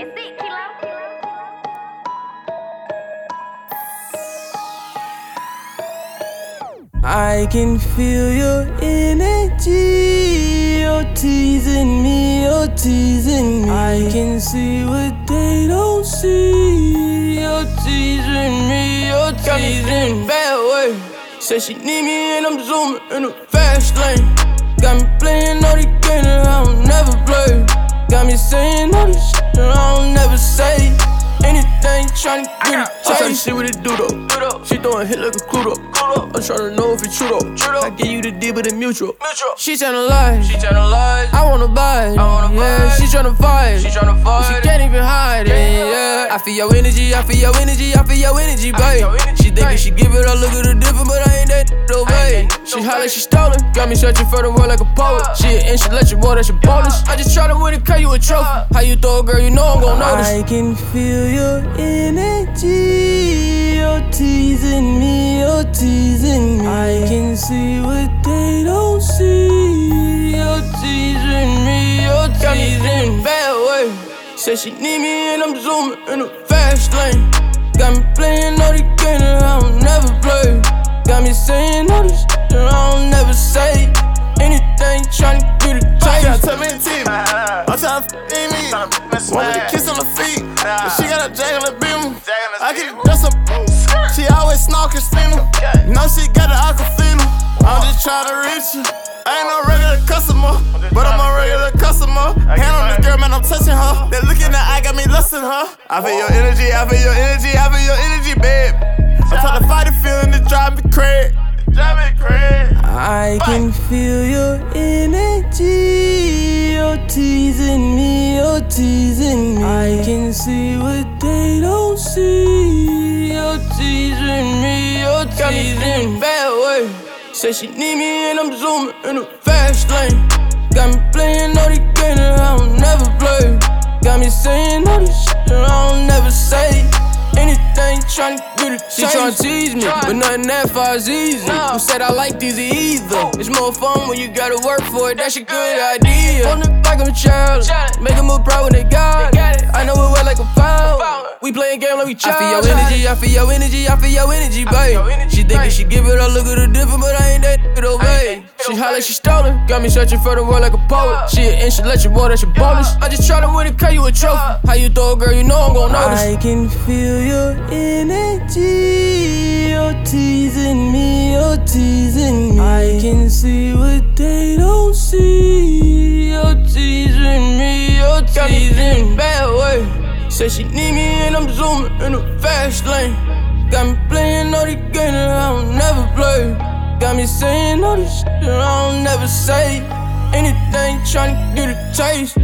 It's it, Kilo. I can feel your energy. You're teasing me, you're teasing me. I can see what they don't see. You're teasing me, you're teasing me. Bad way. Said she need me and I'm zooming in a fast lane. Got me playing all these games. To get it. I'm see what it do though. She throwing hit like a Cluedo. I'm tryna know if it's true though. I give you the D, but it mutual. She tryna lie. She tryna lie. I wanna buy it. I wanna yeah, buy it. she tryna fight. She tryna But She can't even hide it. Yeah, I feel your energy. I feel your energy. I feel your energy, babe. She thinking she give it up, look at her different, but I ain't that though, babe. She holler, she stolen. Got me searching for the word like a poet. She an inch, she let you more, that's your bonus. I just try to win it, call you a trophy. How you throw a girl, you know I'm gon' notice. I can feel your energy. You're teasing me, you're teasing me. I can see what they don't see. You're teasing me, you're teasing me. Bad way. Said she need me and I'm zooming in a fast lane. Got me playing all these games I can dress up. She always snarl Christina. Know she got the Aquafina. I'm just tryna reach you. I ain't no regular customer, but I'm a regular customer. Hand on the girl, man, I'm touching her. That look in the eye got me lusting her. I feel your energy, I feel your energy, I feel your energy, babe. I'm tryna fight the feeling that. Drive me crazy. I can feel your energy. You're teasing me, you're teasing me. I can see what they don't see. Teasing me, you're teasing me. Bad way. Said she need me and I'm zooming in a fast lane. Got me playing all these games that I don't never play. Got me saying Anything trying to She tryna tease me, but nothing that far is easy. Who said I like these either? It's more fun when you gotta work for it, that's a good idea. On the back of a child, make them move proud when they got it. I know it well like a foul. We playing game like we child. I feel your energy, I feel your energy, I feel your energy, babe. She thinking she give it up, look at her different, but I ain't that though, babe. She holler, she stolen. Got me searching for the word like a poet. She an inch, she let you more, that's your bonus. I just try to win it, call you a trophy. How you throw a girl, you know Notice. I can feel your energy. You're teasing me, you're teasing me. I can see what they don't see. You're teasing me, you're teasing me. Bad way. Said she need me and I'm zooming in a fast lane. Got me playing all these games that I don't never play. Got me saying all this shit that I don't never say. Anything trying to get a taste.